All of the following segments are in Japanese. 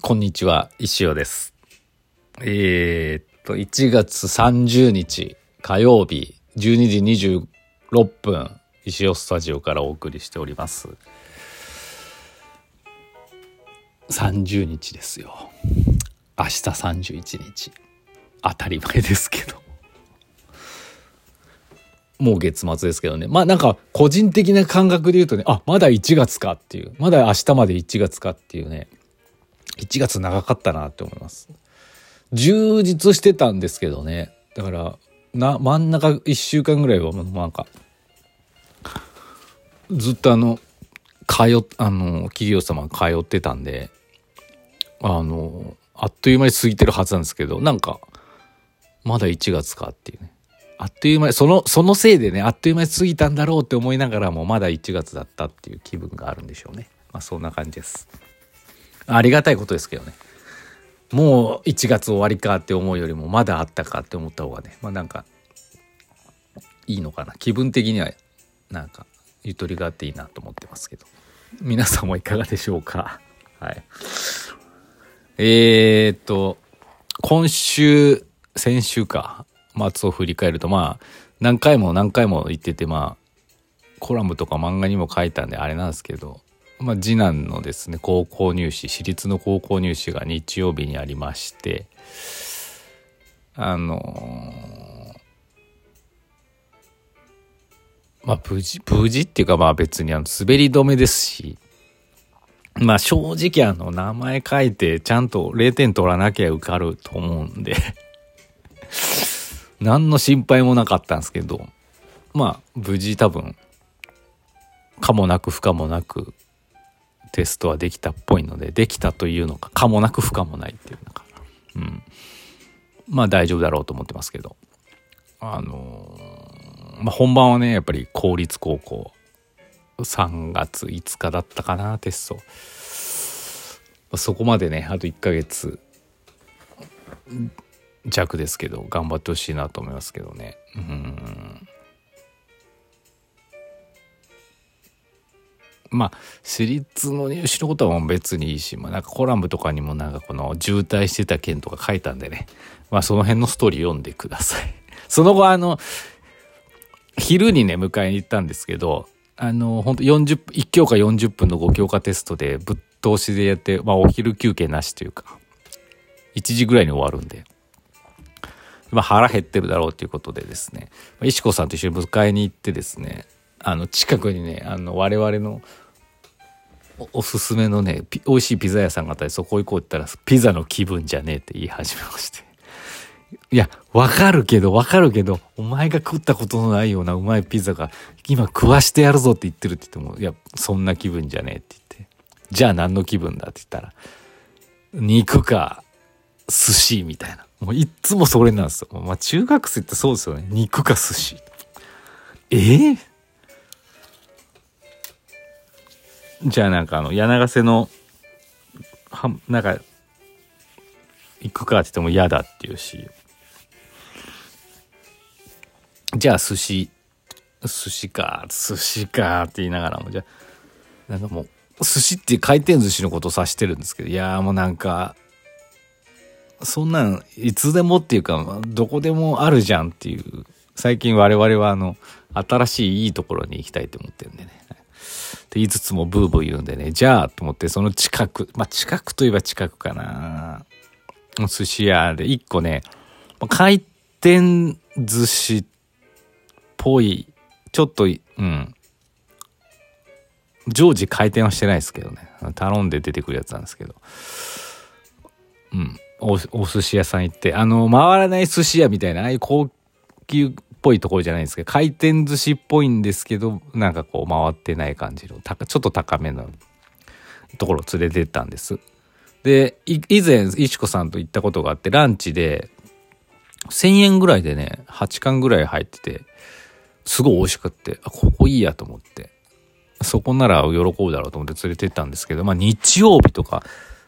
こんにちは、石尾です。えー、っと、1月30日火曜日12時26分、石尾スタジオからお送りしております。30日ですよ。明日31日。当たり前ですけど。もう月末ですけどね。まあなんか個人的な感覚で言うとね、あ、まだ1月かっていう。まだ明日まで1月かっていうね。1月長かったなって思います。充実してたんですけどね。だから、な、真ん中1週間ぐらいはもうなんか、ずっとあの、通っ、あの、企業様通ってたんで、あの、あっという間に過ぎてるはずなんですけど、なんか、まだ1月かっていうね。あっという間に、その、そのせいでね、あっという間に過ぎたんだろうって思いながらも、まだ1月だったっていう気分があるんでしょうね。まあ、そんな感じです。ありがたいことですけどね。もう1月終わりかって思うよりも、まだあったかって思った方がね、まあなんか、いいのかな。気分的には、なんか、ゆとりがあっていいなと思ってますけど。皆さんもいかがでしょうか？はい。えー、っと、今週、先週か、末を振り返ると、まあ、何回も何回も言ってて、まあ、コラムとか漫画にも書いたんであれなんですけど、まあ、次男のですね、高校入試、私立の高校入試が日曜日にありまして、あのーまあ、無事、無事っていうか、まあ別にあの、滑り止めですし、まあ正直あの、名前書いてちゃんと0点取らなきゃ受かると思うんで 何の心配もなかったんですけど、まあ無事多分、かもなく不可もなくテストはできたっぽいので、できたというのか、かもなく不可もないっていうのか、うん。まあ大丈夫だろうと思ってますけど、あのーまあ本番はね、やっぱり公立高校、3月5日だったかな、テスト。そこまでね、あと1ヶ月弱ですけど、頑張ってほしいなと思いますけどね。うん。まあ、私立の入試のことはもう別にいいし、まあなんかコラムとかにもなんかこの渋滞してた件とか書いたんでね、まあその辺のストーリー読んでください。その後あの、昼にね、迎えに行ったんですけど、あの、本当40、1教科40分の5教科テストでぶっ通しでやって、まあお昼休憩なしというか、1時ぐらいに終わるんで、まあ腹減ってるだろうということでですね、石子さんと一緒に迎えに行ってですね、あの、近くにね、あの、我々のおすすめのね、美味しいピザ屋さんがあったり、そこ行こうって言ったら、ピザの気分じゃねえって言い始めまして。いや、わかるけど、わかるけど、お前が食ったことのないようなうまいピザが、今食わしてやるぞって言ってるって言っても、いや、そんな気分じゃねえって言って。じゃあ何の気分だって言ったら、肉か、寿司みたいな。もういっつもそれなんですよ。まあ中学生ってそうですよね。肉か寿司。ええじゃあなんかあの、柳瀬の、は、なんか、行くかって言っても嫌だって言うし。じゃあ寿司、寿司か、寿司かって言いながらも、じゃあ、なんかもう、寿司って回転寿司のことを指してるんですけど、いやもうなんか、そんなん、いつでもっていうか、どこでもあるじゃんっていう、最近我々はあの、新しいいいところに行きたいと思ってるんでね。って言いつつもブーブー言うんでね、じゃあと思ってその近く、まあ近くといえば近くかな。お寿司屋で一個ね、回転寿司っぽい、ちょっと、うん。常時回転はしてないですけどね。頼んで出てくるやつなんですけど。うん。お、お寿司屋さん行って、あの、回らない寿司屋みたいな、ああいう高級ぽいところじゃないですけど、回転寿司っぽいんですけど、なんかこう回ってない感じの、ちょっと高めのところを連れてったんです。で、以前、石子さんと行ったことがあって、ランチで、1000円ぐらいでね、8貫ぐらい入ってて、すごい美味しくって、あ、ここいいやと思って、そこなら喜ぶだろうと思って連れてったんですけど、まあ日曜日とか、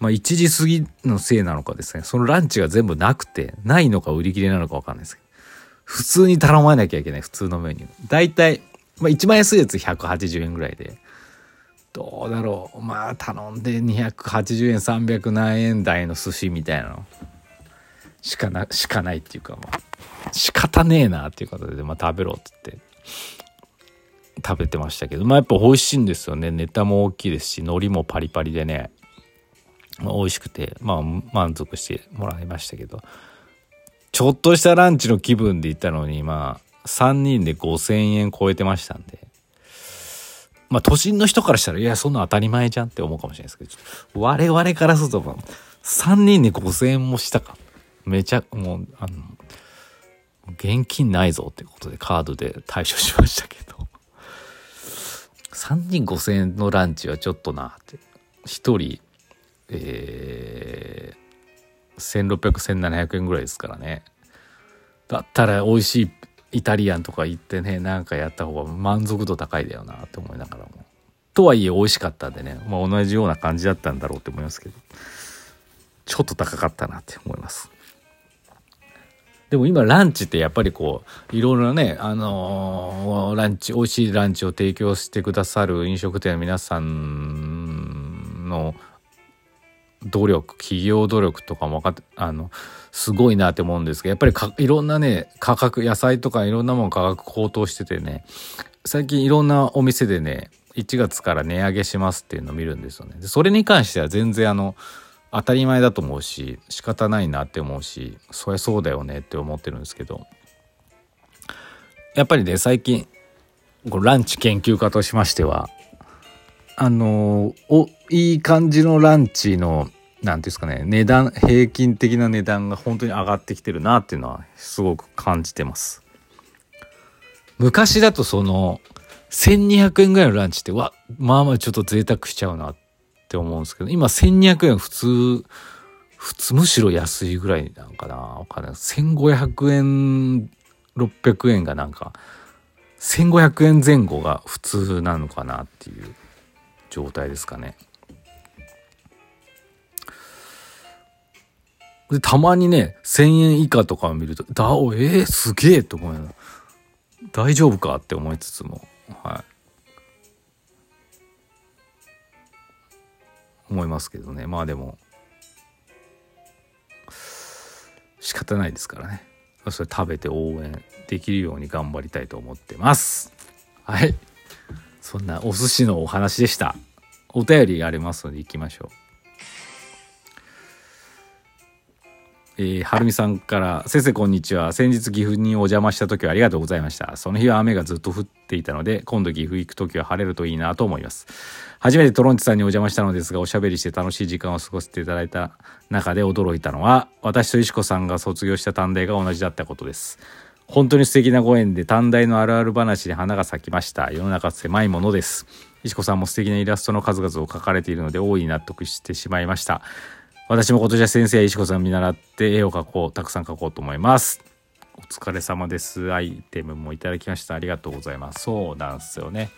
まあ1時過ぎのせいなのかですね、そのランチが全部なくて、ないのか売り切れなのかわかんないですけど、普通に頼まなきゃいけない、普通のメニュー。だいたい、まあ一番安いやつ180円ぐらいで、どうだろう。まあ頼んで280円300何円台の寿司みたいなの。しかなしかないっていうかまあ仕方ねえなっていうことで、まあ、食べろって言って。食べてましたけど。まあやっぱ美味しいんですよね。ネタも大きいですし海苔もパリパリでね、まあ、美味しくてまあ満足してもらいましたけど。ちょっとしたランチの気分で行ったのにまあ3人で5,000円超えてましたんで。まあ都心の人からしたらいやそんな当たり前じゃんって思うかもしれないですけど我々からすると3人で5,000円もしたか。めちゃもうあの現金ないぞってことでカードで対処しましたけど。3人5,000円のランチはちょっとなって。1人えー、16001700円ぐらいですからね。だったら美味しいイタリアンとか行ってねなんかやった方が満足度高いだよなって思いながらも。とはいえ美味しかったんでね、まあ、同じような感じだったんだろうって思いますけど。ちょっと高かったなって思います。でも今ランチってやっぱりこういろいろねあのー、ランチ美味しいランチを提供してくださる飲食店の皆さんの努力企業努力とかも分かってあのすごいなって思うんですけどやっぱりかいろんなね価格野菜とかいろんなもの価格高騰しててね最近いろんなお店でね1月から値上げしますっていうのを見るんですよね。でそれに関しては全然あの当たり前だと思うし仕方ないなって思うしそりゃそうだよねって思ってるんですけどやっぱりね最近こランチ研究家としましてはあのおいい感じのランチの何ていうんですかね値段平均的な値段が本当に上がってきてるなっていうのはすごく感じてます昔だとその1200円ぐらいのランチってわまあまあちょっと贅沢しちゃうなって思うんですけど、今1200円普通、普通、むしろ安いぐらいなんかな。わかんない。1500円、600円がなんか、1500円前後が普通なのかなっていう状態ですかね。で、たまにね、1000円以下とかを見ると、だ、お、えー、すげえと思う。大丈夫か？って思いつつも、はい。思いますけどね。まあでも。仕方ないですからね。それ食べて応援できるように頑張りたいと思ってます。はい。そんなお寿司のお話でした。お便りありますので行きましょう。えー、はるみさんから「先生こんにちは。先日岐阜にお邪魔した時はありがとうございました。その日は雨がずっと降っていたので今度岐阜行く時は晴れるといいなと思います。初めてトロンチさんにお邪魔したのですがおしゃべりして楽しい時間を過ごしていただいた中で驚いたのは私と石子さんが卒業した短大が同じだったことです。本当に素敵なご縁で短大のあるある話で花が咲きました。世の中狭いものです。石子さんも素敵なイラストの数々を描かれているので大いに納得してしまいました。私も今年は先生や石子さん見習って絵を描こうたくさん描こうと思います。お疲れ様です。アイテムもいただきました。ありがとうございます。そうなんですよね。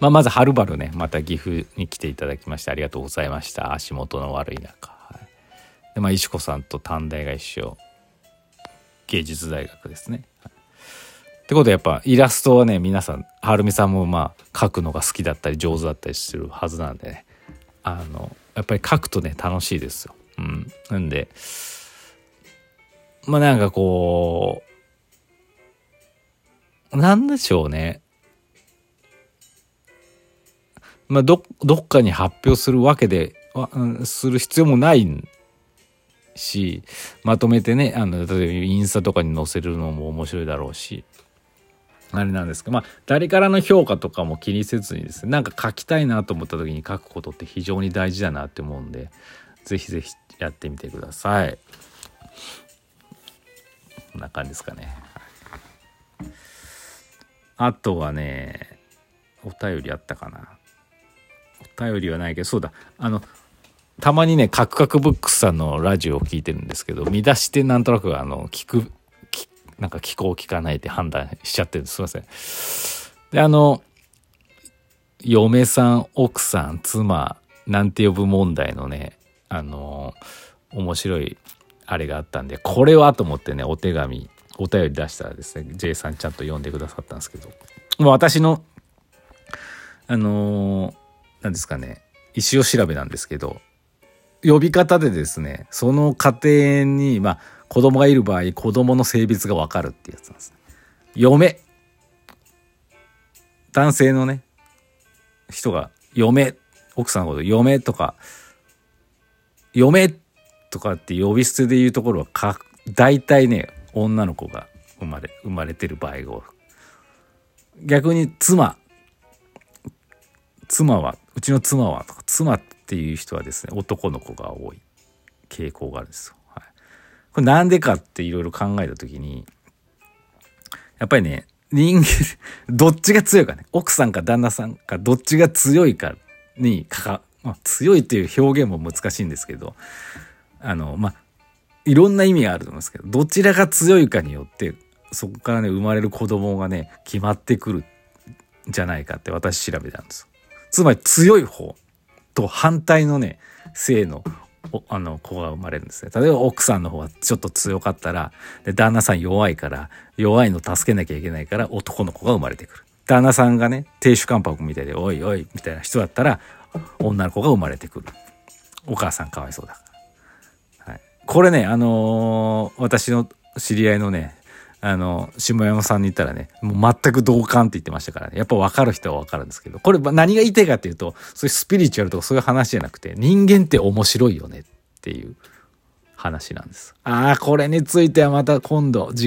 まあ、まずはるばるね。また岐阜に来ていただきましてありがとうございました。足元の悪い中、はい、でまあ石子さんと短大が一緒。芸術大学ですね、はい、ってことでやっぱイラストはね皆さんはるみさんもまあ描くのが好きだったり上手だったりするはずなんでね。あのやっぱり書くとね楽しいですよ。うん、なんでまあなんかこうなんでしょうね。まあどどっかに発表するわけでする必要もないしまとめてねあの例えばインスタとかに載せるのも面白いだろうしあれなんですけどまあ誰からの評価とかも気にせずにですねなんか書きたいなと思った時に書くことって非常に大事だなって思うんで是非是非やってみてください。こんな感じですかね。あとはねお便りあったかな。お便りはないけどそうだ。あのたまにねカクカクブックスさんのラジオを聞いてるんですけど見出してなんとなくあの聞くなんか聞こう聞かないって判断しちゃってるんです。すいません。で、あの、嫁さん、奥さん、妻、なんて呼ぶ問題のね、あの、面白いあれがあったんで、これはと思ってね、お手紙、お便り出したらですね、J さんちゃんと読んでくださったんですけど、もう私の、あのー、なんですかね、石尾調べなんですけど、呼び方でですね、その家庭に、まあ、子供がいる場合、子供の性別がわかるってやつなんですね。嫁。男性のね、人が、嫁、奥さんのこと、嫁とか、嫁とかって呼び捨てで言うところはか、大体ね、女の子が生まれ、生まれてる場合が多い。逆に妻、妻は、うちの妻はとか、妻っていう人はですね、男の子が多い傾向があるんですよ。これなんでかっていろいろ考えたときに、やっぱりね、人間、どっちが強いかね。奥さんか旦那さんか、どっちが強いかにかか、まあ、強いっていう表現も難しいんですけど、あの、まあ、いろんな意味があると思うんですけど、どちらが強いかによって、そこからね、生まれる子供がね、決まってくるんじゃないかって私調べたんです。つまり強い方と反対のね、性のあの子が生まれるんですね。例えば奥さんの方はちょっと強かったら、で旦那さん弱いから、弱いの助けなきゃいけないから男の子が生まれてくる。旦那さんがね、亭主関白みたいで、おいおいみたいな人だったら、女の子が生まれてくる。お母さんかわいそうだから。はい、これね、あのー、私の知り合いのね、あの、下山さんに言ったらね、もう全く同感って言ってましたからね。やっぱ分かる人は分かるんですけど、これ何が言いたいかっていうと、そういうスピリチュアルとかそういう話じゃなくて、人間って面白いよねっていう話なんです。ああ、これについてはまた今度、次